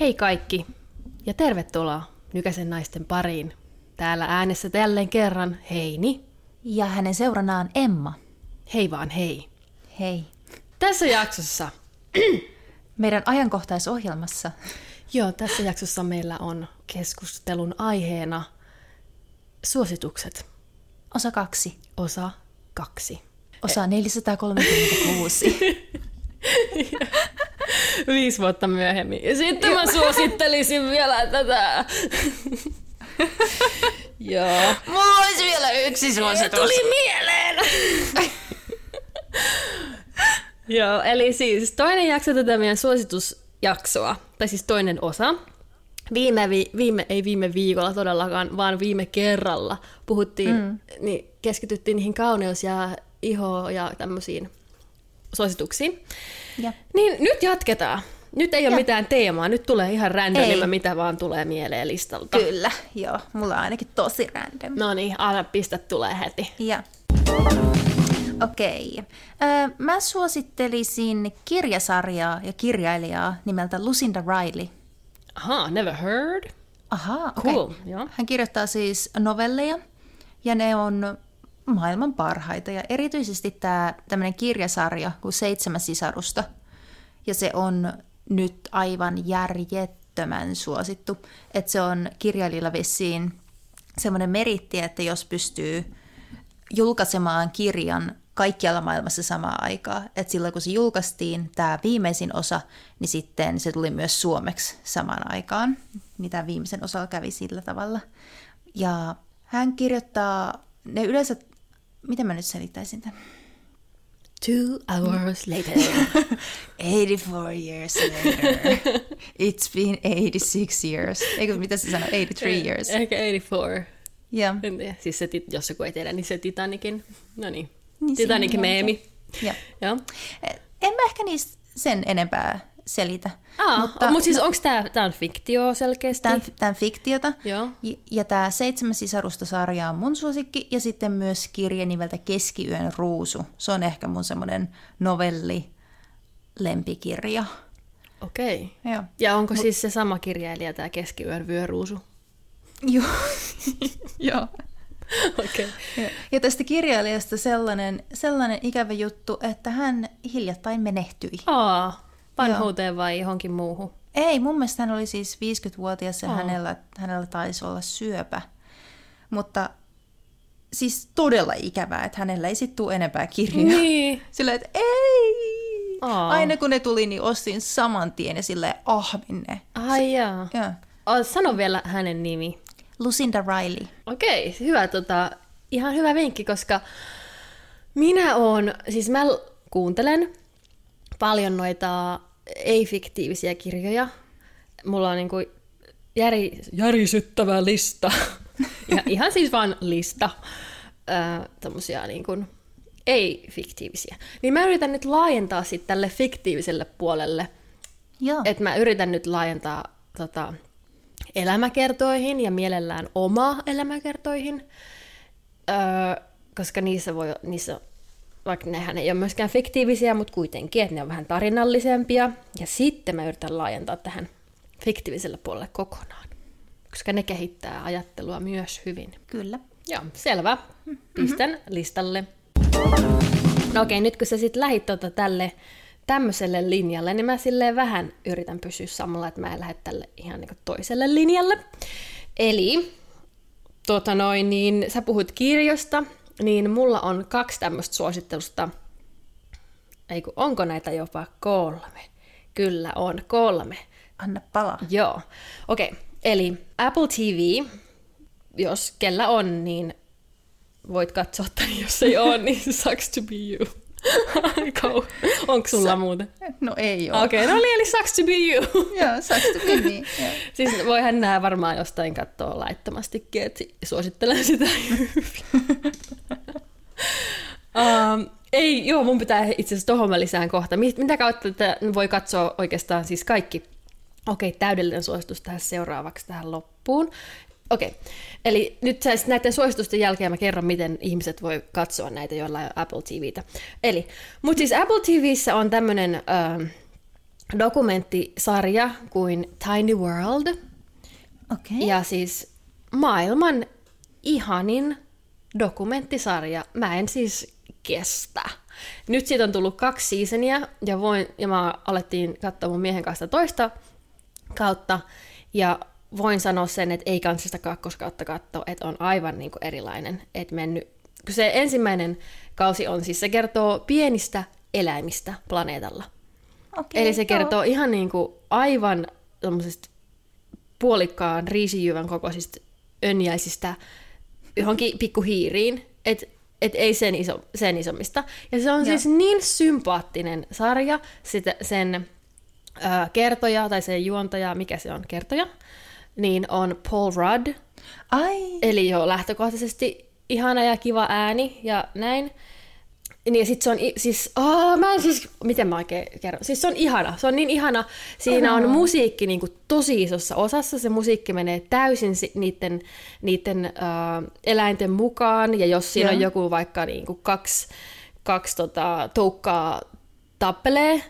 Hei kaikki ja tervetuloa Nykäsen naisten pariin. Täällä äänessä jälleen kerran Heini. Ja hänen seuranaan Emma. Hei vaan hei. Hei. Tässä jaksossa, Meidän ajankohtaisohjelmassa. joo, tässä jaksossa meillä on keskustelun aiheena suositukset, Osa kaksi. osa kaksi. Osa 436. Viisi vuotta myöhemmin. Ja sitten mä suosittelisin vielä tätä. Joo. Mulla olisi vielä yksi suositus. Tuli mieleen! Joo, eli siis toinen jakso tätä meidän suositusjaksoa, tai siis toinen osa. Viime, vi- viime, ei viime viikolla todellakaan, vaan viime kerralla puhuttiin, mm. niin keskityttiin niihin kauneus- ja iho- ja tämmöisiin suosituksiin. Ja. Niin nyt jatketaan. Nyt ei ole Ja. mitään teemaa, nyt tulee ihan randomilla, mitä vaan tulee mieleen listalta. Kyllä, joo. Mulla on ainakin tosi random. No niin, anna pistä tulee heti. Ja. Okei. Okay. Mä suosittelisin kirjasarjaa ja kirjailijaa nimeltä Lucinda Riley. Aha, never heard. Okei. Cool, joo. Hän kirjoittaa siis novelleja, ja ne on maailman parhaita. Ja erityisesti tämä tämmöinen kirjasarja kuin Seitsemän sisarusta. Ja se on nyt aivan järjettömän suosittu. Että se on kirjailijalla vissiin semmoinen meritti, että jos pystyy julkaisemaan kirjan kaikkialla maailmassa samaan aikaan. Et silloin kun se julkaistiin, tämä viimeisin osa, niin sitten se tuli myös suomeksi samaan aikaan. Niin tämä viimeisen osalla kävi sillä tavalla. Ja hän kirjoittaa, ne yleensä, miten mä nyt selittäisin tämän? Two hours later. 84 years later. It's been 86 years. Eikö, mitä se sanoo? 83 years. Ehkä 84. Ja, En tiedä. Siis se, jos joku ei tiedä, niin se Titanikin, no niin, Niin Titanikin siinä on meemi. ja. Joo. En mä ehkä niistä sen enempää selitä. Aa, mutta mut siis onko tämä tää on fiktio selkeästi? Tämä on fiktiota. Joo. Ja, ja tämä Seitsemän sisarusta-sarja on mun suosikki. Ja sitten myös kirja nimeltä Keskiyön ruusu. Se on ehkä mun semmoinen novelli lempikirja. Okei. Joo. Ja onko siis se sama kirjailija, tämä Keskiyön vyöruusu? Joo. Joo. Okei. Ja- tästä kirjailijasta sellainen, sellainen ikävä juttu, että hän hiljattain menehtyi. Aa, vanhuuteen vai johonkin muuhun? Ei, mun mielestä hän oli siis 50-vuotias ja Aa. hänellä, hänellä taisi olla syöpä. Mutta siis todella ikävää, että hänellä ei sitten tule enempää kirjoja. Niin. Sillä että ei! Aa. Aina kun ne tuli, niin ostin saman tien ja silleen ahmin ne. Ai jaa. Ja. Sano vielä hänen nimi. Lucinda Riley. Okei, hyvä, tota, ihan hyvä vinkki, koska minä oon, siis mä kuuntelen paljon noita ei-fiktiivisiä kirjoja. Mulla on niinku järi, järisyttävä lista. ja ihan siis vaan lista. Tommosia niinku ei-fiktiivisiä. Niin mä yritän nyt laajentaa sitten tälle fiktiiviselle puolelle Joo. että mä yritän nyt laajentaa tota, elämäkertoihin ja mielellään oma elämäkertoihin, öö, koska niissä voi, niissä, vaikka nehän ei ole myöskään fiktiivisiä, mutta kuitenkin, että ne on vähän tarinallisempia. Ja sitten mä yritän laajentaa tähän fiktiiviselle puolelle kokonaan, koska ne kehittää ajattelua myös hyvin. Kyllä. Joo, selvä. Pistän listalle. No okei, nyt kun sä sitten lähit tota tälle tämmöiselle linjalle, niin mä silleen vähän yritän pysyä samalla, että mä en lähde tälle ihan niin toiselle linjalle. Eli, tota noin, niin sä puhut kirjosta, niin mulla on kaksi tämmöistä suosittelusta. Ei kun, onko näitä jopa kolme? Kyllä on, kolme. Anna palaa. Joo, okei. Okay. Eli Apple TV, jos kellä on, niin voit katsoa, tai jos ei ole, niin sucks to be you. Go. Onko sulla Sa- muuten? No ei ole. Okei, okay, no niin, eli sucks to be you. Joo, saksta niin. Joo. siis voihan nää varmaan jostain katsoa laittomastikin, että suosittelen sitä um, ei, joo, mun pitää itse asiassa tohon mä lisään kohta. Mit- Mitä kautta että voi katsoa oikeastaan siis kaikki. Okei, täydellinen suositus tähän seuraavaksi tähän loppuun. Okei, okay. eli nyt siis näiden suositusten jälkeen mä kerron, miten ihmiset voi katsoa näitä, joilla on Apple TVtä. Eli, mutta siis Apple TVssä on tämmöinen äh, dokumenttisarja kuin Tiny World. Okei. Ja siis maailman ihanin dokumenttisarja. Mä en siis kestä. Nyt siitä on tullut kaksi seasonia ja, voin, ja mä alettiin katsoa mun miehen kanssa toista kautta. Ja voin sanoa sen, että ei kannata sitä kakkoskautta katsoa, että on aivan niin kuin erilainen. Että mennyt. Kun se ensimmäinen kausi on siis, se kertoo pienistä eläimistä planeetalla. Okei, Eli se joo. kertoo ihan niin kuin aivan puolikkaan riisijyvän kokoisista önjäisistä johonkin pikkuhiiriin, että et ei sen, iso, sen isommista. Ja se on Joo. siis niin sympaattinen sarja, sitä, sen ö, kertoja tai sen juontaja, mikä se on, kertoja, niin on Paul Rudd, Ai, Eli jo lähtökohtaisesti ihana ja kiva ääni ja näin. Niin ja sit se on, siis, oh, mä en siis, miten mä oikein kerron, siis se on ihana, se on niin ihana, siinä on musiikki niin kuin tosi isossa osassa, se musiikki menee täysin si- niiden, niiden äh, eläinten mukaan, ja jos siinä Joo. on joku vaikka niin kuin kaksi, kaksi tota, toukkaa tappelee,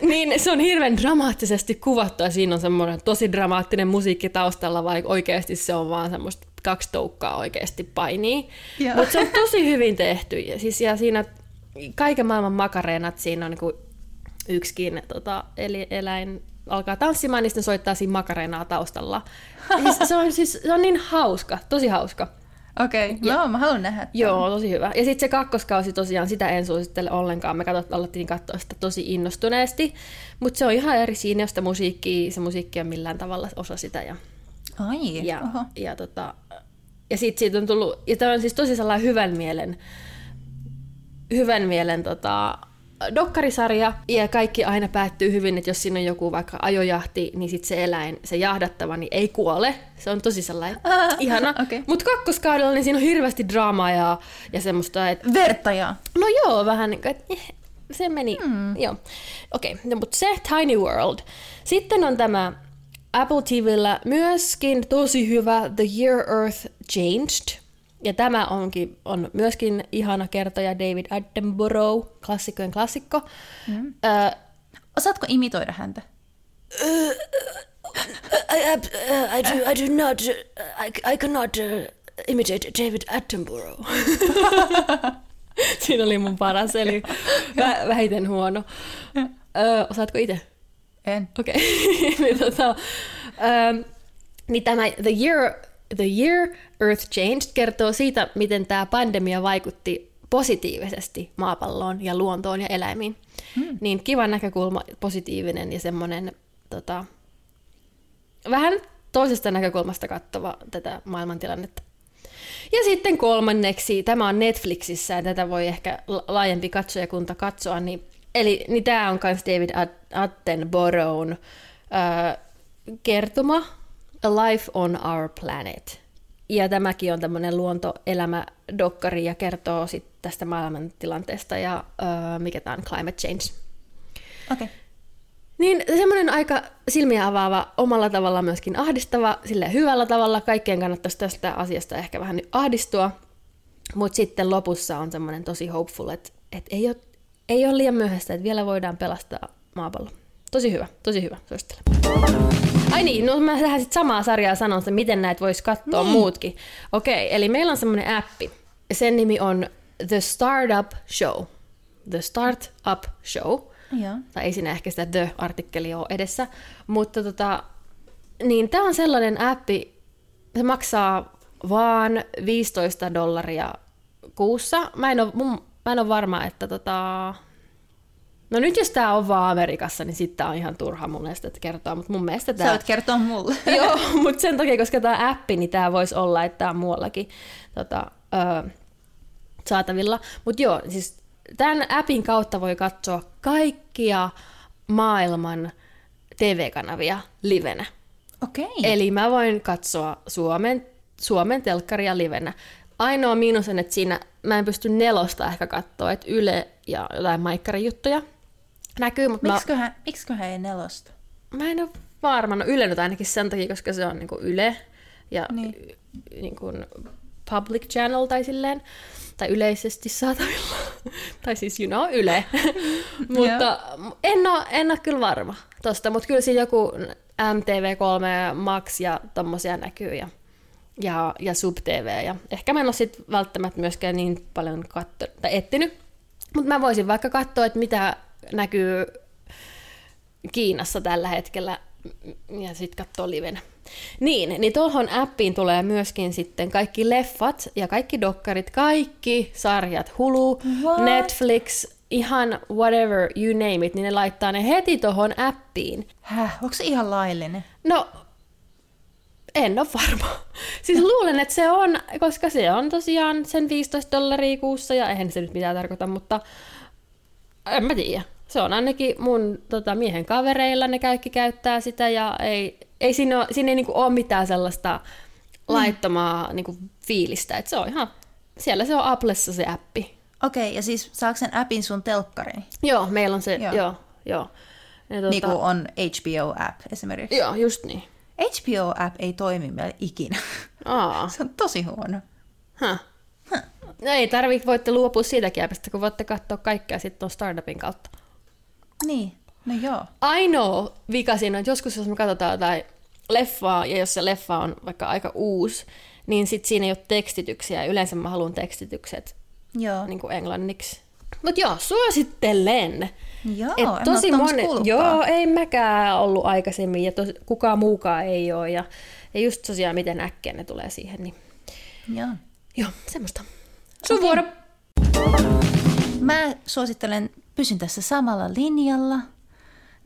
niin se on hirveän dramaattisesti kuvattu ja siinä on semmoinen tosi dramaattinen musiikki taustalla, vaikka oikeasti se on vaan semmoista kaksi toukkaa oikeasti painii. Mutta se on tosi hyvin tehty ja, siis, ja siinä kaiken maailman makareenat, siinä on niinku yksikin tota, eli eläin alkaa tanssimaan, niin sitten soittaa siinä makareenaa taustalla. Siis se, on, siis, se on niin hauska, tosi hauska. Okei. Okay. Joo, mä haluan nähdä. tämän. Joo, tosi hyvä. Ja sitten se kakkoskausi tosiaan, sitä en suosittele ollenkaan. Me katsot, alettiin katsoa sitä tosi innostuneesti. Mutta se on ihan eri siinä, josta musiikki, se musiikki on millään tavalla osa sitä. Ja, Ai, ja, oho. ja, tota, ja sitten siitä on tullut, ja tämä on siis tosi sellainen hyvän mielen, hyvän mielen tota, dokkarisarja, ja kaikki aina päättyy hyvin, että jos siinä on joku vaikka ajojahti, niin sitten se eläin, se jahdattava, niin ei kuole. Se on tosi sellainen Ah, ihana. okei. Mutta kakkoskaudella niin siinä on hirveästi draamaa ja, ja semmoista, että Vertaja. no joo, vähän niin kuin, että eh, se meni, hmm. joo. Okei, okay, no, mutta se Tiny World. Sitten on tämä Apple TVllä myöskin tosi hyvä The Year Earth Changed. Ja tämä onkin, on myöskin ihana kertoja David Attenborough, klassikkojen klassikko. Mm. Ö, Osaatko imitoida häntä? I, I, uh, I, do, I do not, uh, I, I cannot uh, imitate David Attenborough. Siinä oli mun paras, eli vä- vähiten huono. Ö, osaatko itse? En. Okei. Okay. niin, tota, niin tämä The Year, The Year Earth Changed kertoo siitä, miten tämä pandemia vaikutti positiivisesti maapalloon ja luontoon ja eläimiin. Hmm. Niin kiva näkökulma, positiivinen ja semmoinen tota, vähän toisesta näkökulmasta katsova tätä maailmantilannetta. Ja sitten kolmanneksi, tämä on Netflixissä ja tätä voi ehkä la- laajempi katsojakunta katsoa, niin, eli niin tämä on myös David At- Attenboroughin äh, kertoma A Life on Our Planet. Ja tämäkin on tämmöinen luontoelämädokkari ja kertoo sit tästä maailmantilanteesta ja äh, mikä tämä on, climate change. Okei. Okay. Niin semmoinen aika silmiä avaava, omalla tavalla myöskin ahdistava, sille hyvällä tavalla. Kaikkien kannattaisi tästä asiasta ehkä vähän nyt ahdistua. Mutta sitten lopussa on semmoinen tosi hopeful, että, että ei, ole, ei ole liian myöhäistä, että vielä voidaan pelastaa maapallo. Tosi hyvä, tosi hyvä, suosittelen. Ai niin, no mä tähän sitten samaa sarjaa sanon, että miten näitä voisi katsoa niin. muutkin. Okei, eli meillä on semmoinen appi. Sen nimi on The Startup Show. The Startup Show Joo. tai ei siinä ehkä sitä The-artikkeli ole edessä, mutta tota, niin tämä on sellainen appi, se maksaa vaan 15 dollaria kuussa. Mä en ole, mun, mä en ole varma, että tota... No nyt jos tämä on vaan Amerikassa, niin sitten on ihan turha mun mielestä että kertoa, mutta mun mielestä Sä tämä... voit kertoa mulle. Joo, mutta sen takia, koska tämä appi, niin tämä voisi olla, että tämä on muuallakin tota, ö, saatavilla. Mutta joo, siis tämän appin kautta voi katsoa kaikkia maailman TV-kanavia livenä. Okei. Eli mä voin katsoa Suomen, Suomen telkkaria livenä. Ainoa miinus on, että siinä mä en pysty nelosta ehkä katsoa, että Yle ja jotain maikkarijuttuja näkyy, mutta mä, Miksiköhän, miksiköhän ei nelosta? mä en ole varma. No Yle nyt ainakin sen takia, koska se on niinku Yle. ja niin. niin kuin public channel tai silleen, tai yleisesti saatavilla. tai siis, you know, Yle. mutta en ole, en ole kyllä varma tosta, mutta kyllä siinä joku MTV3 Max ja tommosia näkyy ja, ja, ja SubTV. Ja ehkä mä en ole sit välttämättä myöskään niin paljon katso, tai etsinyt, mutta mä voisin vaikka katsoa, että mitä näkyy Kiinassa tällä hetkellä ja sitten katsoa livenä. Niin, niin tuohon appiin tulee myöskin sitten kaikki leffat ja kaikki dokkarit, kaikki sarjat, Hulu, What? Netflix, ihan whatever, you name it, niin ne laittaa ne heti tuohon appiin. Häh, onko se ihan laillinen? No, en ole varma. Siis luulen, että se on, koska se on tosiaan sen 15 dollaria kuussa, ja eihän se nyt mitään tarkoita, mutta en mä tiedä. Se on ainakin mun tota, miehen kavereilla, ne kaikki käyttää sitä, ja ei, ei siinä, ole, siinä ei niinku ole mitään sellaista mm. laittomaa niinku, fiilistä. Et se on ihan, siellä se on Applessa se appi. Okei, okay, ja siis saako sen appin sun telkkariin? Joo, meillä on se, joo, joo. joo. Ja, tuota, niin kuin on HBO-app esimerkiksi. Joo, just niin. HBO-app ei toimi meillä ikinä. Aa. se on tosi huono. Huh. Huh. No ei tarvitse, voitte luopua siitäkin appista, kun voitte katsoa kaikkea sitten startupin kautta. Niin, no joo. Ainoa vika siinä on, että joskus jos me katsotaan jotain leffaa, ja jos se leffa on vaikka aika uusi, niin sitten siinä ei ole tekstityksiä. Yleensä mä haluan tekstitykset joo. Niin kuin englanniksi. Mutta joo, suosittelen. Joo, Et tosi en moni, Joo, ei mäkään ollut aikaisemmin ja tos, kukaan muukaan ei ole. Ja, ja just tosiaan miten äkkiä ne tulee siihen. Niin... Joo. Joo, semmoista. Sun okay. vuoro. Mä suosittelen, pysyn tässä samalla linjalla,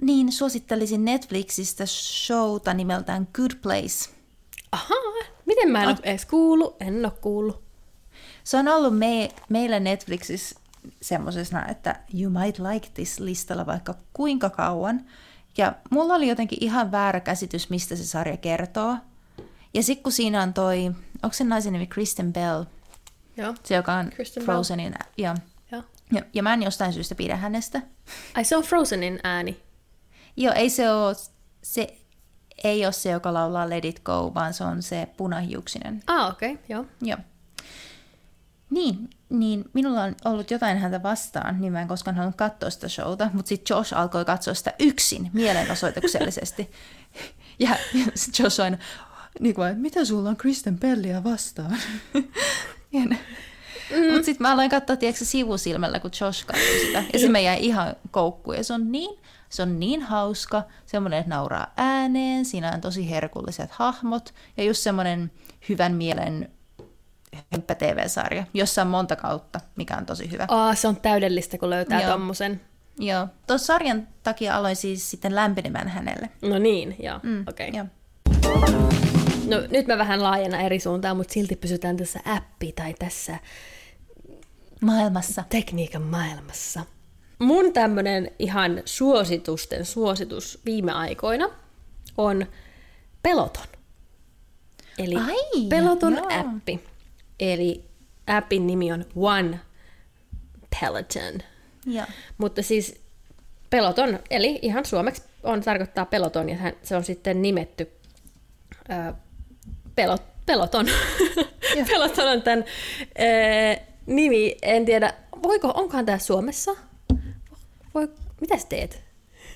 niin suosittelisin Netflixistä showta nimeltään Good Place. Ahaa, miten mä en oh. ole edes kuullut, en ole kuullut. Se on ollut me, meillä Netflixissä semmoisena, että you might like this listalla vaikka kuinka kauan. Ja mulla oli jotenkin ihan väärä käsitys, mistä se sarja kertoo. Ja sitten kun siinä on toi, onko se naisen nimi Kristen Bell? Joo. Se, joka on Kristen Frozenin, Bell. ja, ja. Ja, mä en jostain syystä pidä hänestä. Ai se on Frozenin ääni? Joo, ei se ole, se ei ole se, joka laulaa Let It Go, vaan se on se punahiuksinen. Ah, okei, okay, joo. Joo. Niin, niin minulla on ollut jotain häntä vastaan, niin mä en koskaan halunnut katsoa sitä showta, mutta sitten Josh alkoi katsoa sitä yksin mielenosoituksellisesti. ja, ja Josh on niin kuin, mitä sulla on Kristen Bellia vastaan? mm. Mutta sitten mä aloin katsoa, tiedätkö, sivusilmällä, kun Josh katsoi sitä. Ja se me jäi ihan koukkuun. Ja se on niin, se on niin hauska, semmoinen, että nauraa ääneen, siinä on tosi herkulliset hahmot, ja just semmoinen hyvän mielen Hemppä TV-sarja, jossa on monta kautta, mikä on tosi hyvä. Aa, se on täydellistä, kun löytää joo. tommosen. Joo. Tuossa sarjan takia aloin siis sitten lämpenemään hänelle. No niin, joo. Mm, Okei. Okay. No nyt mä vähän laajennan eri suuntaan, mutta silti pysytään tässä appi tai tässä maailmassa. Tekniikan maailmassa. Mun tämmönen ihan suositusten suositus viime aikoina on Peloton. Eli Ai, Peloton joo. appi. Eli appin nimi on One Peloton. Ja. Mutta siis Peloton, eli ihan suomeksi on tarkoittaa Peloton, ja se on sitten nimetty ää, pelot, Peloton. Peloton on tämän ää, nimi, en tiedä, voiko, onkohan tämä Suomessa? Voi, mitä teet?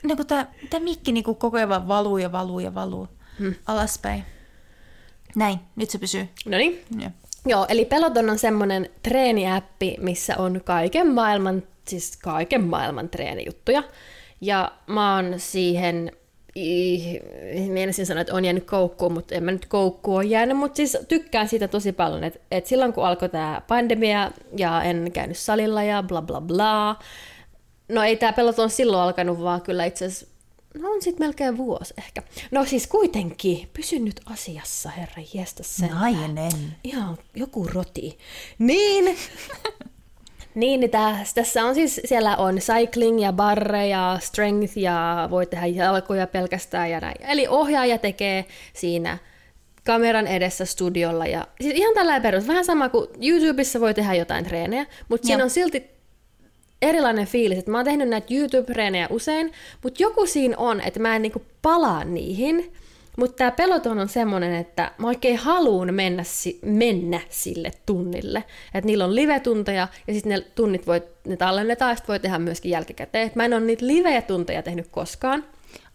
No kun tämä, tämä mikki niin koko ajan valuu ja valuu ja valuu hmm. alaspäin. Näin, nyt se pysyy. No niin. Joo, eli Peloton on semmoinen treeniäppi, missä on kaiken maailman, siis kaiken maailman treenijuttuja. Ja mä oon siihen, mielestäni sanoa, että on jäänyt koukkuun, mutta en mä nyt koukkuun ole jäänyt, mutta siis tykkään siitä tosi paljon, että, että silloin kun alkoi tämä pandemia ja en käynyt salilla ja bla bla bla, no ei tämä Peloton silloin alkanut, vaan kyllä itse asiassa No on sitten melkein vuosi ehkä. No siis kuitenkin, pysy nyt asiassa, herra jästä sen. Nainen. Ihan joku roti. Niin, niin tässä, tässä on siis, siellä on cycling ja barre ja strength ja voi tehdä jalkoja pelkästään ja näin. Eli ohjaaja tekee siinä kameran edessä studiolla ja siis ihan tällä perus, vähän sama kuin YouTubessa voi tehdä jotain treenejä, mutta siinä on silti erilainen fiilis, että mä oon tehnyt näitä YouTube-reenejä usein, mutta joku siinä on, että mä en niinku palaa niihin, Mutta tämä peloton on semmoinen, että mä oikein haluan mennä, si- mennä sille tunnille. Että niillä on live-tunteja ja sitten ne tunnit voi, ne tallennetaan ja sit voi tehdä myöskin jälkikäteen. Et mä en ole niitä live-tunteja tehnyt koskaan.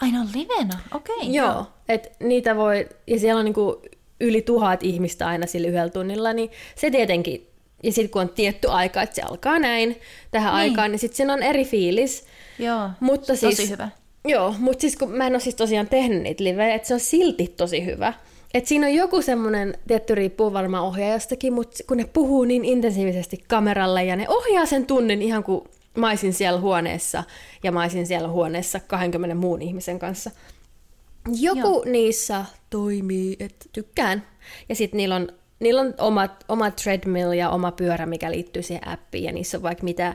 Aina on livenä, okei. Okay, Joo, että niitä voi, ja siellä on niinku yli tuhat ihmistä aina sillä yhdellä tunnilla, niin se tietenkin, ja sitten kun on tietty aika, että se alkaa näin tähän niin. aikaan, niin sitten siinä on eri fiilis. Joo, Mutta tosi siis, hyvä. Joo, mutta siis kun mä en ole siis tosiaan tehnyt niitä livejä, että se on silti tosi hyvä. Et siinä on joku semmoinen, tietty riippuu varmaan ohjaajastakin, mutta kun ne puhuu niin intensiivisesti kameralle ja ne ohjaa sen tunnin ihan kuin mä olisin siellä huoneessa ja mä olisin siellä huoneessa 20 muun ihmisen kanssa. Joku Joo. niissä toimii, että tykkään. Ja sitten niillä on, niillä on omat, oma treadmill ja oma pyörä, mikä liittyy siihen appiin, ja niissä on vaikka mitä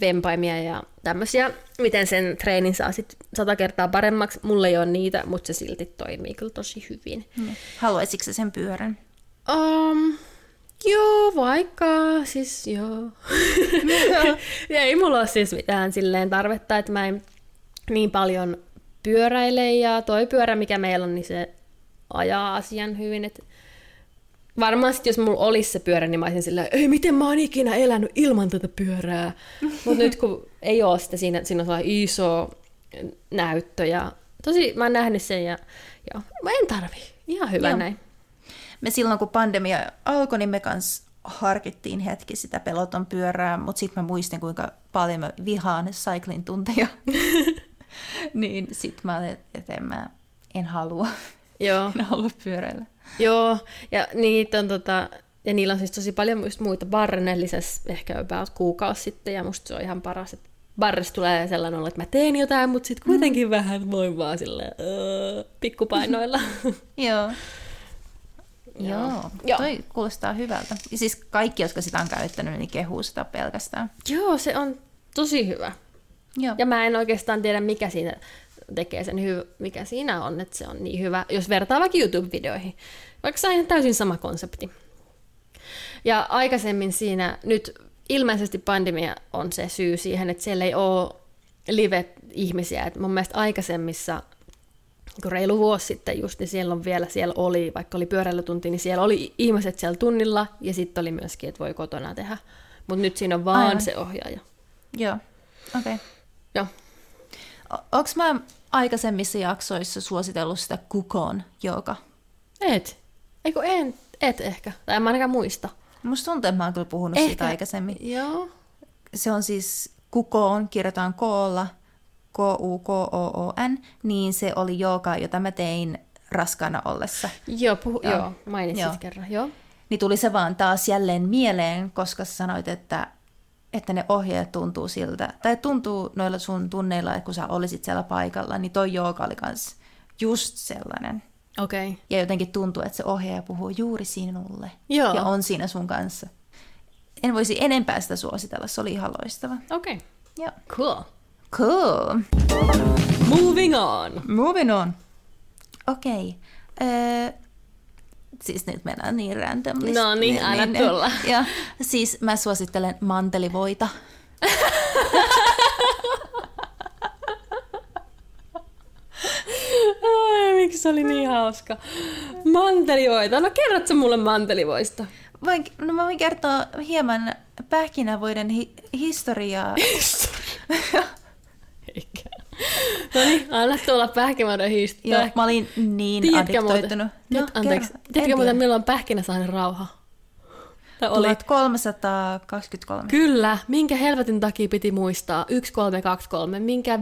vempaimia ja tämmöisiä, miten sen treenin saa sit sata kertaa paremmaksi. Mulla ei ole niitä, mutta se silti toimii kyllä tosi hyvin. Mm. Haluaisitko sä sen pyörän? Um, joo, vaikka, siis joo. ja ei mulla ole siis mitään silleen tarvetta, että mä en niin paljon pyöräile ja toi pyörä, mikä meillä on, niin se ajaa asian hyvin. Et varmaan sit, jos mulla olisi se pyörä, niin mä olisin silleen, ei miten mä oon ikinä elänyt ilman tätä pyörää. Mutta nyt kun ei ole sitä, siinä, siinä on sellainen iso näyttö ja tosi, mä oon nähnyt sen ja joo, mä en tarvi. Ihan hyvä Joo. näin. Me silloin, kun pandemia alkoi, niin me kans harkittiin hetki sitä peloton pyörää, mutta sitten mä muistin, kuinka paljon mä vihaan cycling tunteja. niin sitten mä olin, että en mä en halua, Joo. halua pyöräillä. Joo, ja niitä on tota, ja niillä on siis tosi paljon just muita. Barren lisäsi ehkä about kuukausi sitten, ja musta se on ihan paras, että Barres tulee sellainen olo, että mä teen jotain, mutta sitten kuitenkin mm. vähän voin vaan silleen, öö, pikkupainoilla. Joo. Joo, Joo. toi kuulostaa hyvältä. Ja siis kaikki, jotka sitä on käyttänyt, niin kehuu sitä pelkästään. Joo, se on tosi hyvä. Joo. Ja mä en oikeastaan tiedä, mikä siinä tekee sen hyvä, mikä siinä on, että se on niin hyvä, jos vertaa vaikka YouTube-videoihin. Vaikka se on ihan täysin sama konsepti. Ja aikaisemmin siinä, nyt ilmeisesti pandemia on se syy siihen, että siellä ei ole live-ihmisiä. Et mun mielestä aikaisemmissa, kun reilu vuosi sitten just, niin siellä on vielä, siellä oli, vaikka oli pyöräilytunti, niin siellä oli ihmiset siellä tunnilla, ja sitten oli myöskin, että voi kotona tehdä. Mutta nyt siinä on vaan Aivan. se ohjaaja. Joo, okei. Okay. Joo. Onko mä aikaisemmissa jaksoissa suositellut sitä kukoon joka? Et. Eikö en, et ehkä. Tai en mä ainakaan muista. Musta tuntuu, että mä oon kyllä puhunut siitä aikaisemmin. Joo. Se on siis kukoon, kirjoitetaan koolla, K-U-K-O-O-N, niin se oli jooga, jota mä tein raskaana ollessa. Joo, puhu, joo. Joo. mainitsit Joo. kerran. Joo. Niin tuli se vaan taas jälleen mieleen, koska sanoit, että, että ne ohjeet tuntuu siltä, tai tuntuu noilla sun tunneilla, että kun sä olisit siellä paikalla, niin toi jooga oli kans just sellainen. Okei. Okay. Ja jotenkin tuntuu, että se ohjaaja puhuu juuri sinulle Joo. ja on siinä sun kanssa. En voisi enempää sitä suositella, se oli ihan loistava. Okei. Okay. Joo. Cool. Cool. Moving on. Moving on. Okei. Okay. Öö, siis nyt mennään niin random list- No niin, anna tulla. Ja, siis mä suosittelen mantelivoita. Ai, miksi se oli niin hauska? Mantelivoita. No kerrotko mulle mantelivoista? Voin, no mä voin kertoa hieman pähkinävoiden hi- historiaa. Eikä. No niin, anna tulla pähkinävoiden hiistä. Joo, mä olin niin Tiedätkö muuten, addiktoitunut. tiedät, No, anteeksi, kerro. Tiedätkö muuten, milloin pähkinä sai rauha? Tai oli, 1323. kyllä, minkä helvetin takia piti muistaa 1323, minkä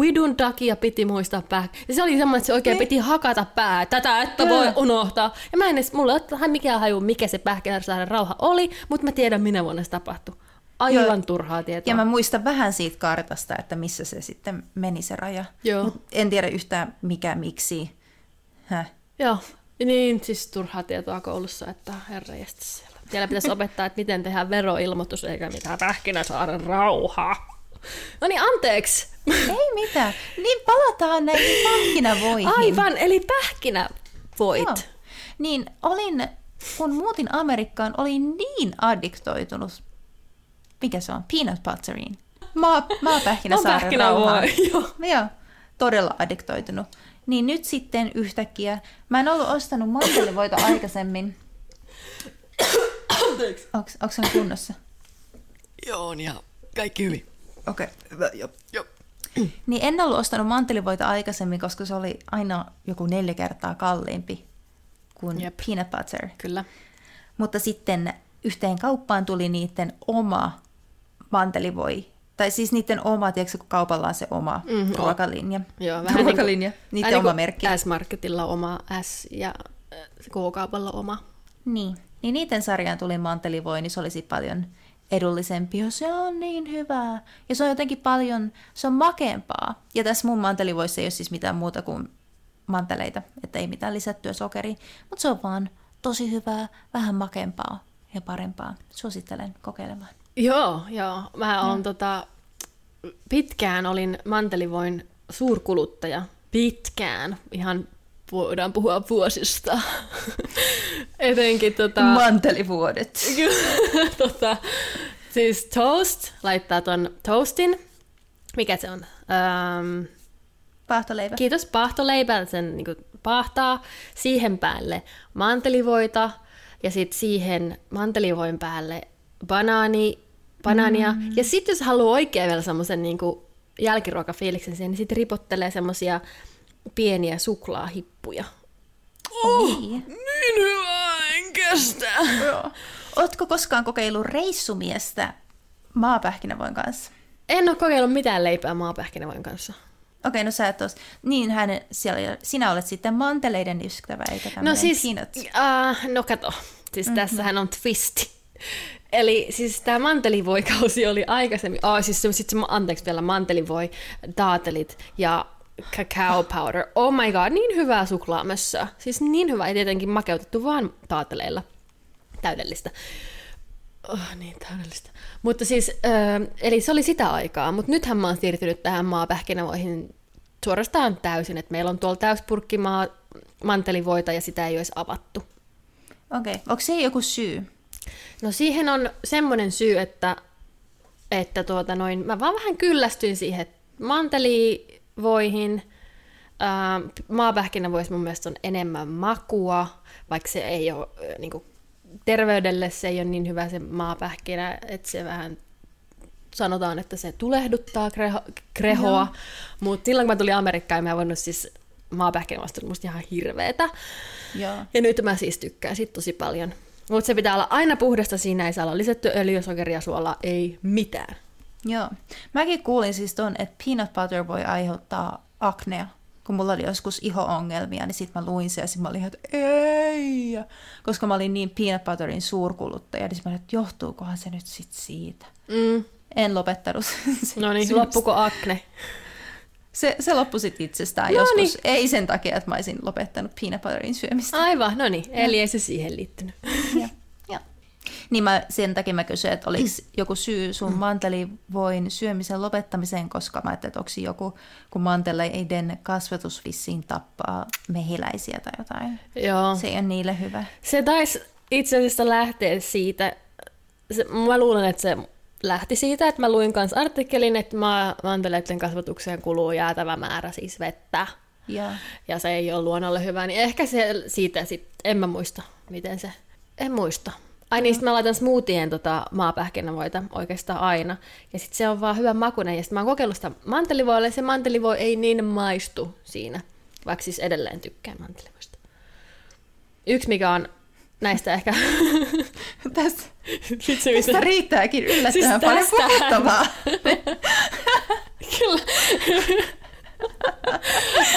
vidun takia piti muistaa pää. Ja se oli semmoinen, että se oikein Niin. piti hakata pää. Tätä että voi unohtaa. Ja mä en edes, mulla ei ole mikään haju, mikä se pähkinäsaaren rauha oli, mutta mä tiedän, minä vuonna se tapahtui. Aivan Joo. turhaa tietoa. Ja mä muistan vähän siitä kartasta, että missä se sitten meni se raja. Joo. Mut en tiedä yhtään mikä, miksi. Häh. Joo, niin siis turhaa tietoa koulussa, että herra siellä. Siellä pitäisi opettaa, että miten tehdään veroilmoitus eikä mitään pähkinäsaaren rauhaa. No niin, anteeksi. Ei mitään. Niin palataan näihin pähkinävoihin. Aivan, eli pähkinävoit. Joo. Niin olin, kun muutin Amerikkaan, olin niin addiktoitunut. Mikä se on? Peanut butteriin. Maa, maapähkinäsaaren rauhaan. joo. Joo, todella addiktoitunut. Niin nyt sitten yhtäkkiä, mä en ollut ostanut mantelivoita aikaisemmin. Onks, onks sen kunnossa? Joo, on ja kaikki hyvin. Okei, okay, hyvä, jo. Joo. Niin en ollut ostanut mantelivoita aikaisemmin, koska se oli aina joku neljä kertaa kalliimpi kuin Jep. peanut butter. Kyllä. Mutta sitten yhteen kauppaan tuli niiden oma mantelivoi. Tai siis niiden oma, tiedätkö, kun kaupalla on se oma Mhm, mm, on. ruokalinja. Joo, vähän ruokalinja, niinku- niiden vähän oma niinku merkki. S-Marketilla oma S ja äh, K-kaupalla oma. Niin. niin niiden sarjaan tuli mantelivoi, niin se olisi paljon edullisempi. Ja se on niin hyvää. Ja se on jotenkin paljon, se on makeampaa. Ja tässä mun mantelivoissa ei ole siis mitään muuta kuin manteleita, että ei mitään lisättyä sokeria. Mutta se on vaan tosi hyvää, vähän makeampaa ja parempaa. Suosittelen kokeilemaan. Joo, joo. Mä oon tota, pitkään olin mantelivoin suurkuluttaja. Pitkään. Ihan voidaan puhua vuosista. Etenkin tota... Mantelivuodet. Tota, siis toast, laittaa ton toastin. Mikä se on? Öm, Paahtoleivä. kiitos paahtoleipää, sen niin paahtaa. Siihen päälle mantelivoita ja sitten siihen mantelivoin päälle banaani, banaania. Mm. Ja sitten jos haluaa oikein vielä semmoisen niin jälkiruokafiiliksen siihen, niin sitten ripottelee semmoisia pieniä suklaahippuja. Oi. Niin hyvä, en kestä. Joo. Ootko koskaan kokeillut reissumiestä maapähkinävoin kanssa? En ole kokeillut mitään leipää maapähkinävoin kanssa. Okei, no sä et ois, niin hän, siellä, sinä olet sitten manteleiden ystävä, eikä tämmöinen No siis, uh, no kato, siis mm-hmm. tässähän on twisti. Eli siis tämä mantelivoikausi oli aikaisemmin, oh, siis se, sit se, anteeksi vielä, mantelivoi, daatelit ja cacao powder. Oh my god, niin hyvää suklaamössöä. Siis niin hyvä, ja tietenkin makeutettu vaan taateleilla. Täydellistä. Oh, niin täydellistä. Mutta siis, ö, eli se oli sitä aikaa, mutta nythän mä oon siirtynyt tähän maapähkinävoihin suorastaan täysin, että meillä on tuolla täyspurkkimaa mantelivoita ja sitä ei edes avattu. Okei, onko se joku syy? No siihen on semmoinen syy, että, että tuota noin, mä vaan vähän kyllästyin siihen mantelivoihin. Ää, maapähkinävoissa mun mielestä on enemmän makua, vaikka se ei ole niin kuin, terveydelle se ei ole niin hyvä se maapähkinä, että se vähän sanotaan, että se tulehduttaa kreho, krehoa, mutta silloin kun mä tulin Amerikkaan, mä en voinut siis maapähkinävoista oli musta ihan hirveetä. Joo. Ja nyt mä siis tykkään sit tosi paljon. Mutta se pitää olla aina puhdasta, siinä ei saa olla lisätty öljyä, sokeria, suolaa, ei mitään. Joo. Mäkin kuulin siis ton, että peanut butter voi aiheuttaa aknea. Kun mulla oli joskus iho-ongelmia, niin sitten mä luin sen ja sit mä olin, että ei. Koska mä olin niin peanut butterin suurkuluttaja, niin mä olin, että johtuukohan se nyt sit siitä. Mm. En lopettanut No niin, loppuko akne? Se, se loppui sitten itsestään No joskus. niin. Ei sen takia, että mä olisin lopettanut peanut butterin syömistä. Aivan, no niin, eli ei se siihen liittynyt. Ja, ja. Niin mä, sen takia mä kysyin, että oliko joku syy sun mantelivoin syömisen lopettamiseen, koska mä ajattelin, että onko joku, kun manteleiden kasvatus vissiin tappaa mehiläisiä tai jotain. Joo. Se ei ole niille hyvä. Se taisi itse asiassa lähteä siitä, se, mä luulen, että se lähti siitä, että mä luin kanssa artikkelin, että ma- manteleiden kasvatukseen kuluu jäätävä määrä siis vettä. Ja, Ja se ei ole luonnolle hyvä, niin ehkä se siitä sit, en mä muista, miten se, en muista. Ai niin, mä laitan smoothien tota maapähkinävoita oikeastaan aina. Ja sitten se on vaan hyvä makunen. Ja sitten mä oon kokeillut sitä mantelivoille, ja se mantelivoi ei niin maistu siinä. Vaikka siis edelleen tykkään mantelivoista. Yksi, mikä on näistä ehkä... tästä, tästä riittääkin yllättävän Siis paljon puhuttavaa. Kyllä.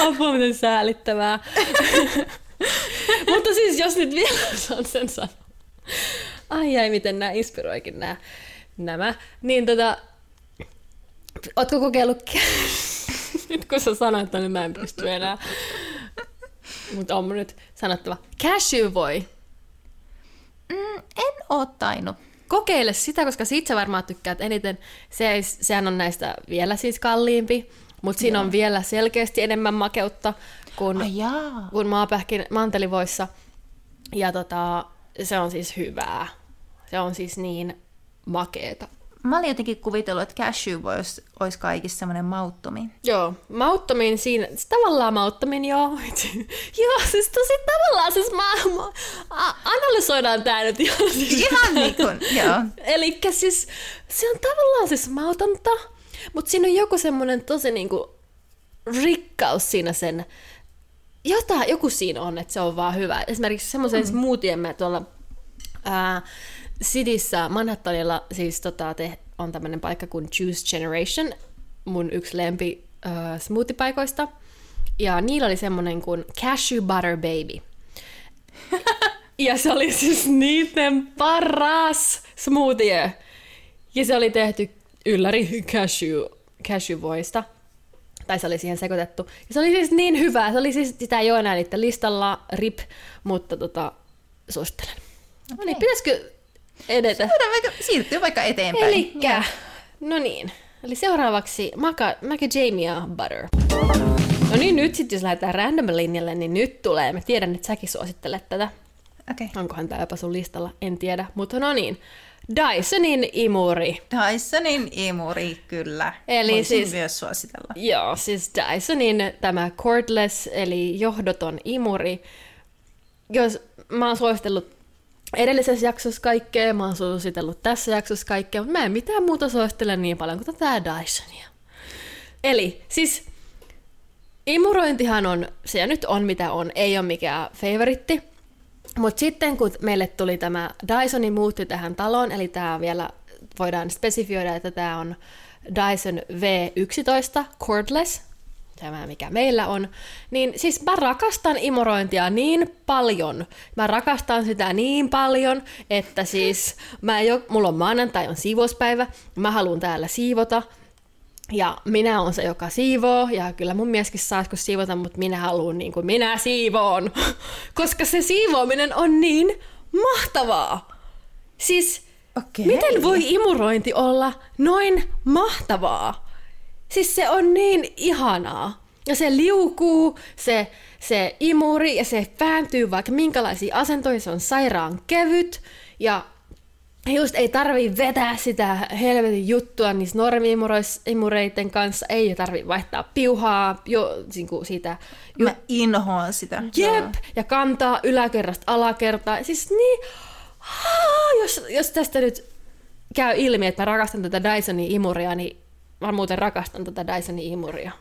Apua, miten säälittävää. Mutta siis, jos nyt vielä saan sen sanoa. Ai ai, miten nämä inspiroikin nämä, nämä. Niin tota, ootko kokeillut, nyt kun sä sanoit, niin mä en pysty enää. Mutta on mun nyt sanottava. Cashew voi. Mm, en oo tainnut. Kokeile sitä, koska siitä sä varmaan tykkäät eniten. Se, sehän on näistä vielä siis kalliimpi, mutta siinä on vielä selkeästi enemmän makeutta kuin, Ai jaa. kuin maapähkin mantelivoissa. Ja tota, se on siis hyvää. Se on siis niin makeeta. Mä olin jotenkin kuvitellut, että cashew olisi, olisi kaikissa semmoinen mauttomi. Joo, mauttomin siinä, tavallaan mauttomin joo. joo, siis tosi tavallaan, siis mä, mä a, analysoidaan tää nyt ihan. Siis, Ihan niin kuin, joo. Eli siis se on tavallaan siis mautonta, mutta siinä on joku semmoinen tosi niinku rikkaus siinä sen, jota, joku siinä on, että se on vaan hyvä. Esimerkiksi semmoisen mm. smoothien mä tuolla ää, Cityssä, Manhattanilla, siis tota, te, on tämmöinen paikka kuin Juice Generation, mun yksi lempi ää, smoothie-paikoista. Ja niillä oli semmoinen kuin Cashew Butter Baby. ja se oli siis niiden paras smoothie. Ja se oli tehty ylläri cashew, cashewvoista. Tai se oli siihen sekoitettu. Ja se oli siis niin hyvää. Se oli siis, sitä ei ole enää niiden listalla, rip, mutta tota, suosittelen. Okay. No niin, pitäisikö edetä? Voidaan vaikka siirtyä vaikka eteenpäin. Elikkä, no niin. Eli seuraavaksi Maca, Macadamia Butter. No niin, nyt sitten jos lähdetään random linjalle, niin nyt tulee. Mä tiedän, että säkin suosittelet tätä. Okei. Okay. Onkohan tämä jopa sun listalla, en tiedä. Mutta no niin, Dysonin imuri. Dysonin imuri, kyllä. Eli Voisin siis- myös suositella. Joo, siis Dysonin tämä cordless, eli johdoton imuri. Jos mä oon suositellut edellisessä jaksossa kaikkea, mä oon suositellut tässä jaksossa kaikkea, mutta mä en mitään muuta suosittele niin paljon kuin tätä Dysonia. Eli siis imurointihan on, se nyt on mitä on, ei ole mikään favoritti. Mutta sitten kun meille tuli tämä Dysonin muutti tähän taloon, eli tämä vielä voidaan spesifioida, että tämä on Dyson V11 cordless, tämä mikä meillä on, niin siis mä rakastan imurointia niin paljon, mä rakastan sitä niin paljon, että siis mä jo, mulla on maanantai on siivouspäivä, mä haluan täällä siivota, ja minä on se, joka siivoo, ja kyllä mun mieskin saa joskus siivota, mutta minä haluan niin kuin minä siivoon. Koska se siivoaminen on niin mahtavaa. Siis, Okei. miten voi imurointi olla noin mahtavaa? Siis se on niin ihanaa. Ja se liukuu, se, se imuri, ja se vääntyy vaikka minkälaisiin asentoihin, se on sairaan kevyt, ja just ei tarvi vetää sitä helvetin juttua niissä normi-imureiden kanssa, ei tarvi vaihtaa piuhaa jo, niin kuin siitä ju- Mä inhoan sitä. Jep, ja kantaa yläkerrasta alakertaan. Siis niin, haa, jos, jos tästä nyt käy ilmi, että mä rakastan tätä Dysonin imuria, niin mä muuten rakastan tätä Dysonin imuria.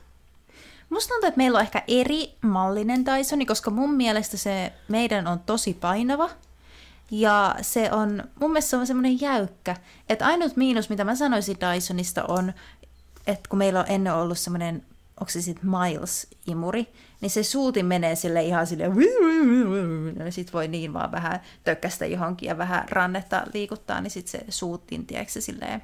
Musta tuntuu, että meillä on ehkä eri mallinen Dysoni, koska mun mielestä se meidän on tosi painava. Ja se on, mun mielestä se on semmoinen jäykkä. Että ainut miinus, mitä mä sanoisin Dysonista on, että kun meillä on ennen ollut semmoinen, onko se sitten Miles-imuri, niin se suutin menee sille ihan sille ja sit voi niin vaan vähän tökkästä johonkin ja vähän rannetta liikuttaa, niin sit se suutin, tiedätkö, silleen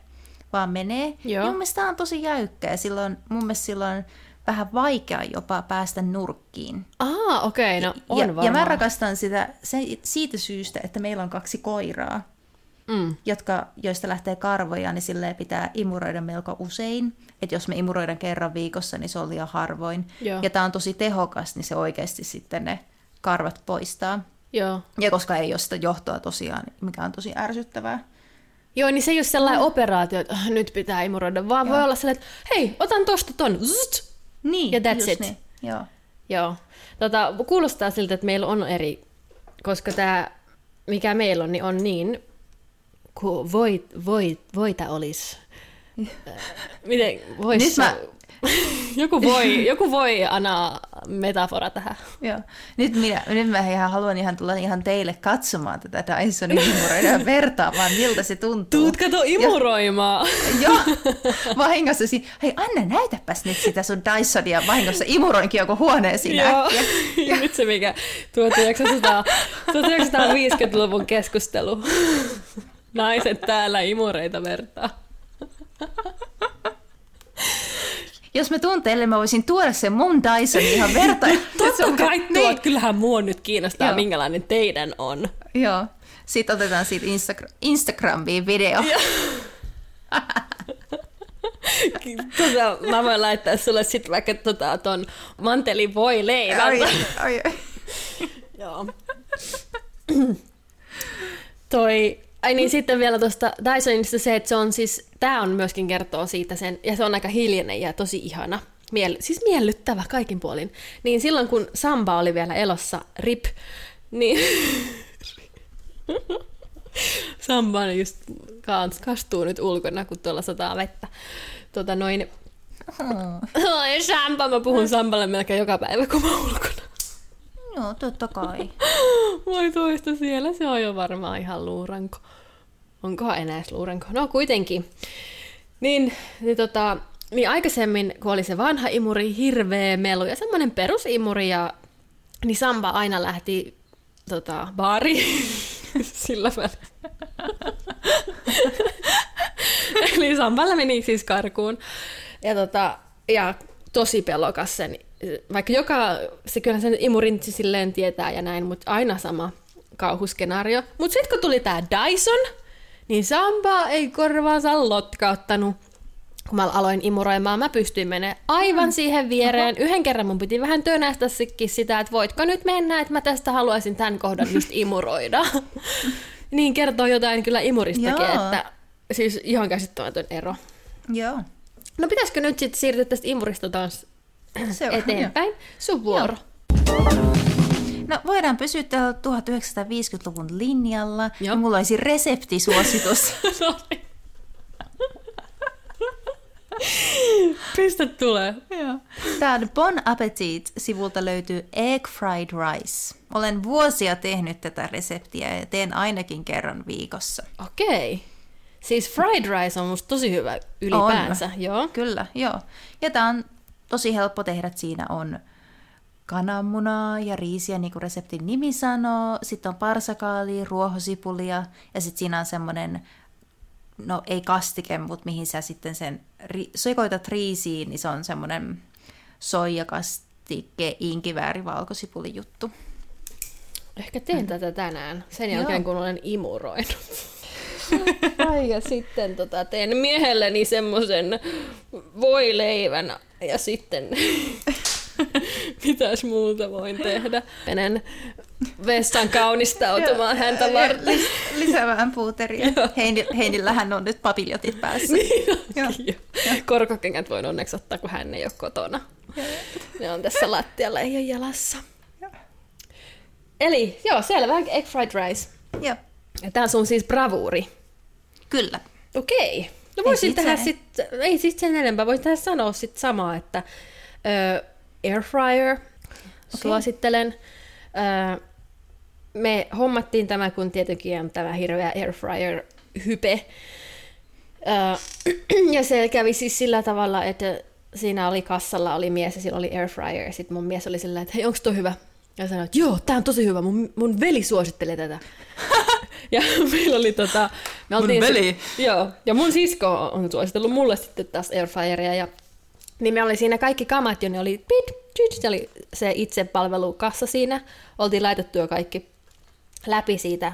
vaan menee. Joo. Mun mielestä on tosi jäykkä ja silloin, mun mielestä silloin vähän vaikea jopa päästä nurkkiin. Aa, okei, okay, no on ja, varmaan. ja mä rakastan sitä se, siitä syystä, että meillä on kaksi koiraa, mm. jotka, joista lähtee karvoja, niin silleen pitää imuroida melko usein. Että jos me imuroidaan kerran viikossa, niin se on liian harvoin. Joo. Ja tämä on tosi tehokas, niin se oikeasti sitten ne karvat poistaa. Joo. Ja koska ei ole sitä johtoa tosiaan, mikä on tosi ärsyttävää. Joo, niin se ei ole sellainen operaatio, että "Ah, nyt pitää imuroida, vaan voi olla sellainen, että hei, otan tosta ton, Zzzt! Niin, Ja that's it. Niin. Joo. Joo. Tota, kuulostaa siltä, että meillä on eri, koska tämä, mikä meillä on, niin on niin, kuin voit, voit, voita olisi. Äh, Miten vois... Nyt mä- joku voi, joku voi anna metafora tähän. Joo. Nyt, minä, nyt mä ihan haluan ihan tulla ihan teille katsomaan tätä Dysonin imuroida ja vertaamaan, miltä se tuntuu. Tuut kato imuroimaan. Joo, vahingossa si- Hei Anna, näytäpäs nyt sitä sun Dysonia vahingossa imuroinkin joku huoneesi Joo. äkkiä. Ja nyt se mikä 1900, 1950-luvun keskustelu. Naiset täällä imureita vertaa. Jos mä tuun teille, mä voisin tuoda sen mun Dysonin ihan verta. Totta kai tuot, Niin. kyllähän mua nyt kiinnostaa, Joo. minkälainen teidän on. Joo. Sitten otetaan siitä Instagram- Instagramiin video. Tota, mä voin laittaa sulle sitten vaikka tota, ton mantelin voi leivän. Ai, ai, ai. Joo. Toi, Ai niin, sitten vielä tuosta Dysonista se, että se on siis, tämä on myöskin kertoo siitä sen, ja se on aika hiljainen ja tosi ihana. Miel, siis miellyttävä kaikin puolin. Niin silloin kun Samba oli vielä elossa, rip, niin Samba just kastuu nyt ulkona, kun tuolla sataa vettä. Tota noin, Oi Samba, mä puhun Samballe melkein joka päivä, kun mä ulkona. Joo, totta kai. Voi toista siellä, se on jo varmaan ihan luuranko. Onkohan enää edes luuranko? No kuitenkin. Niin, niin, tota, niin aikaisemmin, kun oli se vanha imuri, hirveä melu ja semmoinen perusimuri, ja, niin Samba aina lähti tota, baariin sillä välillä. Eli Samballa meni siis karkuun. Ja, tota, ja tosi pelokas sen, vaikka joka, se kyllä sen imurintsi silleen tietää ja näin, mutta aina sama kauhuskenaario. Mutta sitten kun tuli tämä Dyson, niin Samba ei korvaansa lotkauttanut. Kun mä aloin imuroimaan, mä pystyin menemään aivan mm. siihen viereen. Yhden kerran mun piti vähän tönästä sitä, että voitko nyt mennä, että mä tästä haluaisin tämän kohdan just imuroida. niin kertoo jotain kyllä imuristakin, Joo. että siis ihan käsittämätön ero. Joo. No pitäisikö nyt sitten siirtyä tästä imurista taas Seura- eteenpäin? Sun vuoro. Joo. No voidaan pysyä täällä 1950-luvun linjalla. Joo. Ja mulla olisi reseptisuositus. Pistä tulee. Joo. Tämä on Bon Appetit-sivulta löytyy Egg Fried Rice. Olen vuosia tehnyt tätä reseptiä ja teen ainakin kerran viikossa. Okei. Okay. Siis fried rice on musta tosi hyvä ylipäänsä, on. joo. Kyllä, joo. Ja tämä on tosi helppo tehdä, että siinä on kananmunaa ja riisiä, niin kuin reseptin nimi sanoo. Sitten on parsakaali, ruohosipulia ja sitten siinä on semmoinen, no ei kastike, mutta mihin sä sitten sen ri- sekoitat riisiin, niin se on semmoinen soijakastike, inkivääri, valkosipuli juttu. Ehkä teen mm. tätä tänään, sen jälkeen Joo. kun olen imuroinut. Ai, ja sitten tota, teen miehelleni semmoisen voileivän ja sitten mitäs muuta voin tehdä. Menen vessan kaunistautumaan häntä varten. Lisää vähän puuteria. Heinillähän on nyt papiljotit päässä. Niin Korkokengät voin onneksi ottaa, kun hän ei ole kotona. Ne on tässä lattialla, ei ole jalassa. Eli joo, selvä, egg fried rice. Joo. Ja tää on sun siis bravuuri. Kyllä. Okei. No voisin tehdä sitten, ei siis sen enempää, voisin tehdä sanoa sitten samaa, että ö, airfryer okay. suosittelen. Ö, me hommattiin tämä, kun tietenkin on tämä hirveä airfryer-hype. Ö, ja se kävi siis sillä tavalla, että siinä oli kassalla oli mies ja sillä oli airfryer ja sitten mun mies oli silleen, että hei, onko toi hyvä? Ja sanoin, että joo, tää on tosi hyvä, mun, mun veli suosittelee tätä. Ja meillä oli tota... Me mun veli? Se, joo, ja mun sisko on suositellut mulle sitten taas airfryeria, ja niin me oli siinä kaikki kamat jo, ne oli pit, pit, oli se itsepalvelukassa siinä, oltiin laitettu jo kaikki läpi siitä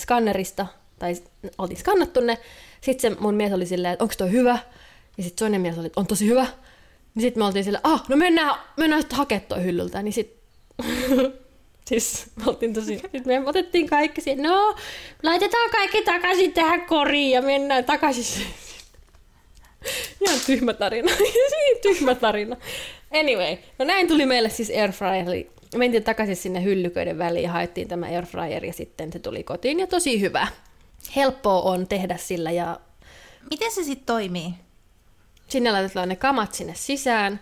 skannerista, tai oltiin skannattu ne, sitten se mun mies oli silleen, että onko toi hyvä, ja sitten toinen mies oli, että on tosi hyvä, niin sitten me oltiin silleen, ah, no mennään, mennään hakemaan toi hyllyltä, niin sitten Siis me oltiin tosi... Sitten me otettiin kaikki siihen, no, laitetaan kaikki takaisin tähän koriin ja mennään takaisin. Ihan tyhmä tarina. tyhmä tarina. Anyway, no näin tuli meille siis airfryer. Eli mentiin takaisin sinne hyllyköiden väliin ja haettiin tämä airfryer ja sitten se tuli kotiin ja tosi hyvä. Helppoa on tehdä sillä ja... Miten se sitten toimii? Sinne laitetaan ne kamat sinne sisään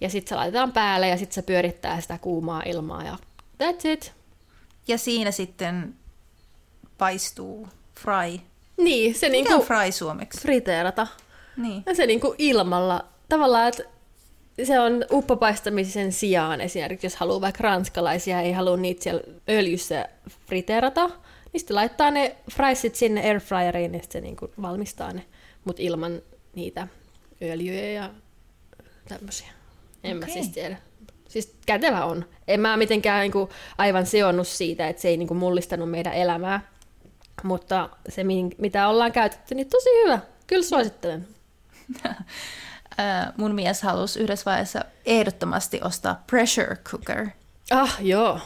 ja sitten se laitetaan päälle ja sitten se pyörittää sitä kuumaa ilmaa ja that's it. Ja siinä sitten paistuu fry. Niin, se Mikä niinku... on fry suomeksi? Friteerata. Niin. Ja se niinku ilmalla, tavallaan, että se on uppopaistamisen sijaan esimerkiksi, jos haluaa vaikka ranskalaisia, ei halua niitä siellä öljyssä friteerata, niin sitten laittaa ne friesit sinne airfryeriin ja se niinku valmistaa ne, mutta ilman niitä öljyjä ja tämmöisiä. En okay. mä siis tiedä. Siis kätevä on. En mä mitenkään niin kuin, aivan seonnut siitä, että se ei niin kuin, mullistanut meidän elämää. Mutta se, mitä ollaan käytetty, niin tosi hyvä. Kyllä suosittelen. Mun mies halusi yhdessä vaiheessa ehdottomasti ostaa pressure cooker. Ah, joo.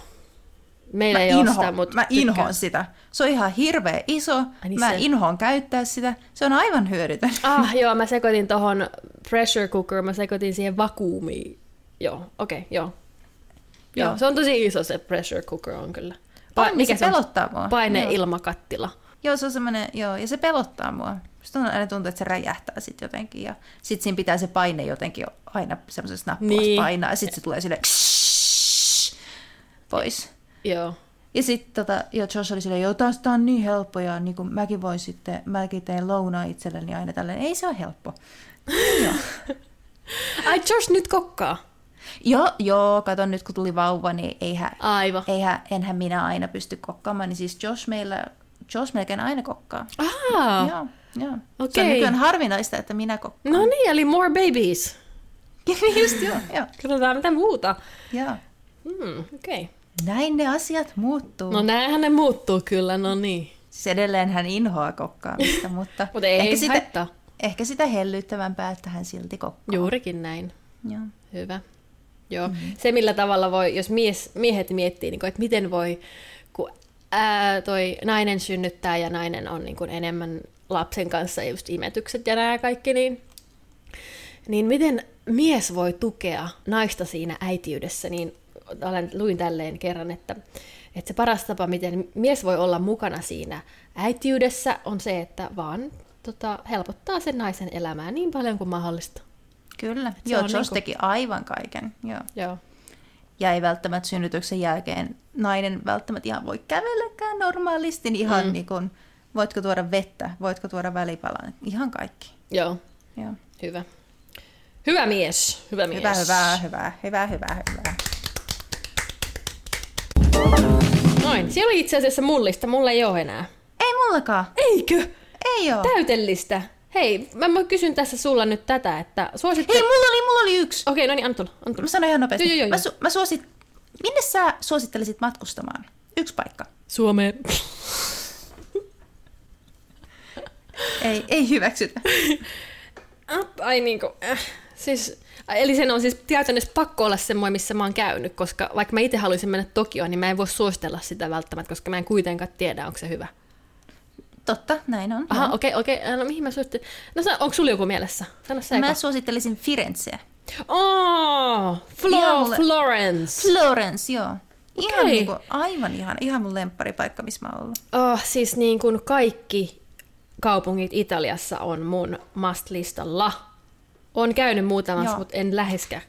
Meillä mä ei ole inhoan, sitä, mutta mä tykkään. inhoan sitä. Se on ihan hirveä iso. niin mä se- inhoan käyttää sitä. Se on aivan hyödytön. Ah, joo, mä sekoitin tohon pressure cooker, mä sekoitin siihen vakuumiin. Joo, okei, okay, joo. Joo, Joo. se on tosi iso se pressure cooker on kyllä. On, niin se on? pelottaa mua. Paine-ilmakattila. Joo, se on semmoinen, joo, ja se pelottaa mua. Musta on aina tuntuu, että se räjähtää sit jotenkin, ja sit siinä pitää se paine jotenkin aina semmoisessa nappulassa Niin. painaa, ja sit se tulee sille pois. Joo. Ja sitten tota, jo Josh oli silleen, joo, taas tää on niin helppo, ja niin kuin mäkin voin sitten, mäkin teen lounaa itselleni aina tälleen. Ei se ole helppo. joo. Ai, Josh nyt kokkaa. Joo, joo, kato nyt kun tuli vauva, niin eihän, Aivan. eihän, enhän minä aina pysty kokkaamaan, niin siis Josh meillä, Josh melkein aina kokkaa. Ah, Joo, joo. Se Okei. on nykyään harvinaista, että minä kokkaan. no niin, eli more babies. Just joo, joo. Katsotaan mitä muuta. joo. Hmm, okei. Okay. Näin ne asiat muuttuu. No näähän ne muuttuu kyllä, no niin. Siis edelleen hän inhoaa kokkaamista, mutta, Mutta ei ehkä, sitä, haittaa. ehkä sitä hellyttävämpää, että hän silti kokkaa. Juurikin näin. Joo. Hyvä. Joo. Mm-hmm. Se, millä tavalla voi, jos mies, miehet miettii, niin kuin, että miten voi, kun ää, toi nainen synnyttää ja nainen on niin kuin enemmän lapsen kanssa, just imetykset ja nämä kaikki, niin, niin miten mies voi tukea naista siinä äitiydessä, niin olen, luin tälleen kerran, että, että se paras tapa, miten mies voi olla mukana siinä äitiydessä, on se, että vaan tota, helpottaa sen naisen elämää niin paljon kuin mahdollista. Kyllä. se Joo, Josh niinku- teki aivan kaiken. Joo. Joo. Ja ei välttämättä synnytyksen jälkeen nainen välttämättä ihan voi kävelläkään normaalisti, niin ihan mm. niin kuin, voitko tuoda vettä, voitko tuoda välipalan, ihan kaikki. Joo. Joo. Hyvä. Hyvä mies. Hyvä mies. Hyvä, hyvä, hyvä, hyvä, hyvä, hyvä. Noin. Siellä oli itse asiassa mullista. Mulla ei ole enää. Ei mullakaan. Eikö? Ei oo. Täytellistä. Hei, mä mä kysyn tässä sulla nyt tätä, että suositte... Hei, mulla oli, mulla oli yksi. Okei, no niin, anna tulla, anna Mä tulla. sanon ihan nopeasti. Joo, joo, mä, joo. su- mä suosit... Minne sä suosittelisit matkustamaan? Yksi paikka. Suomeen. Ei, ei hyväksytä. Ai niinku, äh, siis, eli sen on siis käytännössä pakko olla semmoinen, missä mä oon käynyt, koska vaikka mä itse haluaisin mennä Tokioon, niin mä en voi suositella sitä välttämättä, koska mä en kuitenkaan tiedä, onko se hyvä. Totta, näin on. Aha, okei, okei. No mihin mä suosittelen? No onko sulla joku mielessä? Sano sä Mä eka. suosittelisin Firenzeä. Oh, Flo- Ihan mulle- Florence. Florence, joo. Ihan Okei. niinku, aivan ihan, ihan mun lempparipaikka, missä mä oon ollut. Oh, siis niin kuin kaikki kaupungit Italiassa on mun must-listalla. On käynyt muutamassa, mutta en läheskään.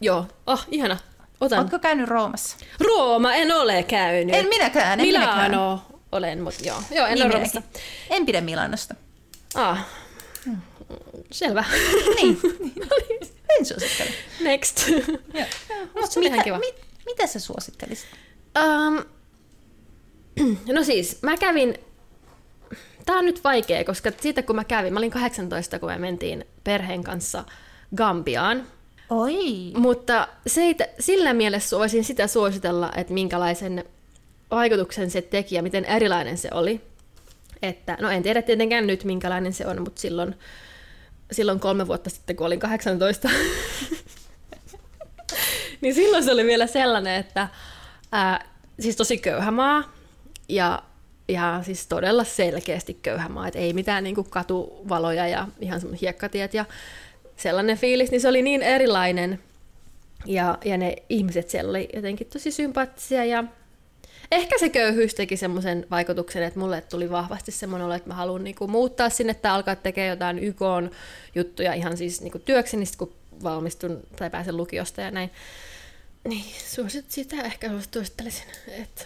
Joo, oh, ihana. Otan. Ootko käynyt Roomassa? Rooma en ole käynyt. En minäkään, en Milano minäkään. Olen, mutta joo. Joo, en Niin ole. En pidä Milanosta. Ah. Selvä. Niin, en suosittele. Next. Joo. Ihan mitä, kiva. mit, mitä sä suosittelisit? Um, no siis, mä kävin... Tää on nyt vaikea, koska siitä kun mä kävin, mä olin 18, kun me mentiin perheen kanssa Gambiaan. Oi. Mutta se ei, sillä mielessä voisin sitä suositella, että minkälaisen vaikutuksen se teki ja miten erilainen se oli. Että, no en tiedä tietenkään nyt minkälainen se on, mutta silloin, silloin kolme vuotta sitten, kun olin 18, niin silloin se oli vielä sellainen, että ää, siis tosi köyhä maa ja, ja siis todella selkeästi köyhä maa, että ei mitään niin kuin katuvaloja ja ihan semmoiset hiekkatiet ja sellainen fiilis, niin se oli niin erilainen ja, ja ne ihmiset siellä oli jotenkin tosi sympaattisia ja ehkä se köyhyys teki semmoisen vaikutuksen, että mulle tuli vahvasti semmoinen olo, että mä haluan niinku muuttaa sinne tai alkaa tekemään jotain YK-juttuja ihan siis niinku työkseni, sit kun valmistun tai pääsen lukiosta ja näin. Niin, suosit, sitä ehkä suosittelisin, että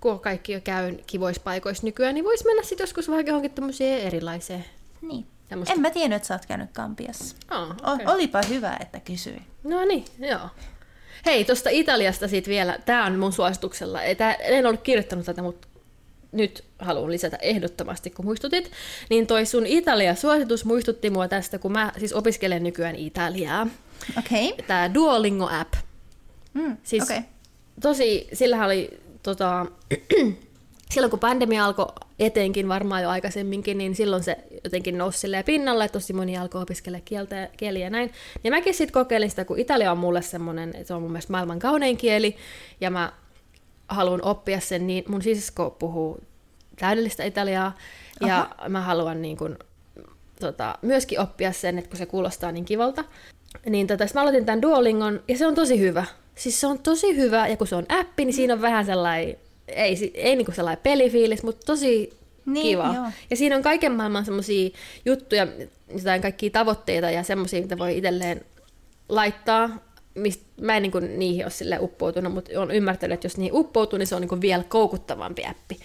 kun kaikki jo käy kivoissa paikoissa nykyään, niin voisi mennä sitten joskus vaikka johonkin tämmöiseen erilaiseen. Niin. Tämmöstä. En mä tiennyt, että sä oot käynyt Kampiassa. Oh, O- olipa hyvä, että kysyin. No niin, joo. Hei, tuosta Italiasta sitten vielä, tämä on mun suosituksella. Ei, tää, en ollut kirjoittanut tätä, mutta nyt haluan lisätä ehdottomasti, kun muistutit. Niin toi sun Italia-suositus muistutti mua tästä, kun mä siis opiskelen nykyään Italiaa. Okei. Okay. Tämä Duolingo-app. Mm, Siis. Okay. tosi, sillähän oli tota, silloin kun pandemia alkoi etenkin varmaan jo aikaisemminkin, niin silloin se jotenkin nousi pinnalle, että tosi moni alkoi opiskella kieltä, kieliä ja näin. Ja mäkin sitten kokeilin sitä, kun Italia on mulle semmoinen, se on mun mielestä maailman kaunein kieli, ja mä haluan oppia sen, niin mun sisko puhuu täydellistä italiaa, ja Aha. mä haluan niin kuin, tota, myöskin oppia sen, että kun se kuulostaa niin kivalta. Niin tota, mä aloitin tämän Duolingon, ja se on tosi hyvä. Siis se on tosi hyvä, ja kun se on appi, niin siinä on vähän sellainen, ei, ei niin kuin sellainen pelifiilis, mutta tosi niin, kiva. Joo. Ja siinä on kaiken maailman semmoisia juttuja, jotain kaikkia tavoitteita ja semmoisia, mitä voi itselleen laittaa. Mist, mä en niin niihin ole sille uppoutunut, mutta olen ymmärtänyt, että jos niihin uppoutuu, niin se on niin kuin vielä koukuttavampi appi.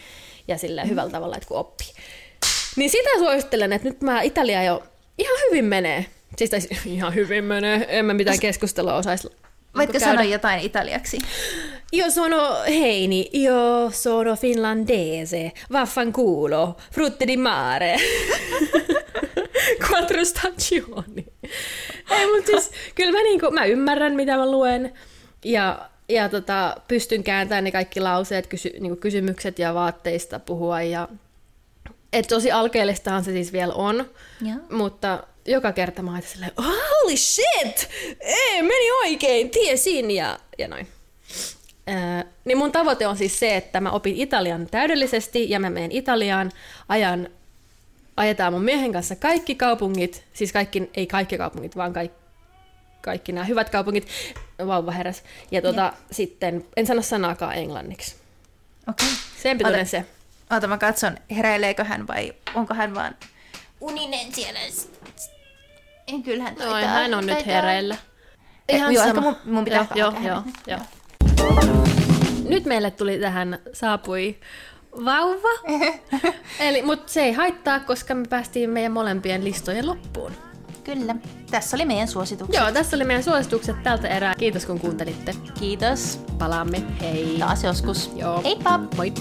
Ja sillä mm. hyvällä tavalla, että kun oppii. Niin sitä suosittelen, että nyt mä Italia jo ihan hyvin menee. Siis ihan hyvin menee, en mä mitään keskustelua osaisi Voitko käydä. sanoa jotain italiaksi? Io sono Heini, io sono finlandese, vaffanculo, frutti di mare. Quattro stagioni. Ei, mutta siis, kyllä mä, niinku, mä ymmärrän, mitä mä luen, ja, ja tota, pystyn kääntämään ne kaikki lauseet, kysy, niinku kysymykset ja vaatteista puhua, ja et tosi alkeellistahan se siis vielä on, ja. mutta joka kerta mä ajattelin silleen, holy shit, ei, meni oikein, tiesin ja, ja noin. Äh, niin mun tavoite on siis se, että mä opin Italian täydellisesti ja mä menen Italiaan, ajan, ajetaan mun miehen kanssa kaikki kaupungit, siis kaikki, ei kaikki kaupungit, vaan kaikki, kaikki nämä hyvät kaupungit, vauva heräs. Ja tuota, sitten en sano sanaakaan englanniksi. Okei. Okay. Sen pituinen se. Ota mä katson, heräileekö hän vai onko hän vaan uninen siellä en kyllähän taitaa. No, hän on nyt hereillä. Ihan joo, sama. Mun, mun pitää joo, joo, joo, joo. Nyt meille tuli tähän, saapui vauva. Eli, mutta se ei haittaa, koska me päästiin meidän molempien listojen loppuun. Kyllä. Tässä oli meidän suositukset. Joo, tässä oli meidän suositukset tältä erää. Kiitos kun kuuntelitte. Kiitos. Palaamme. Hei. Taas joskus. Joo. Heippa. Moi.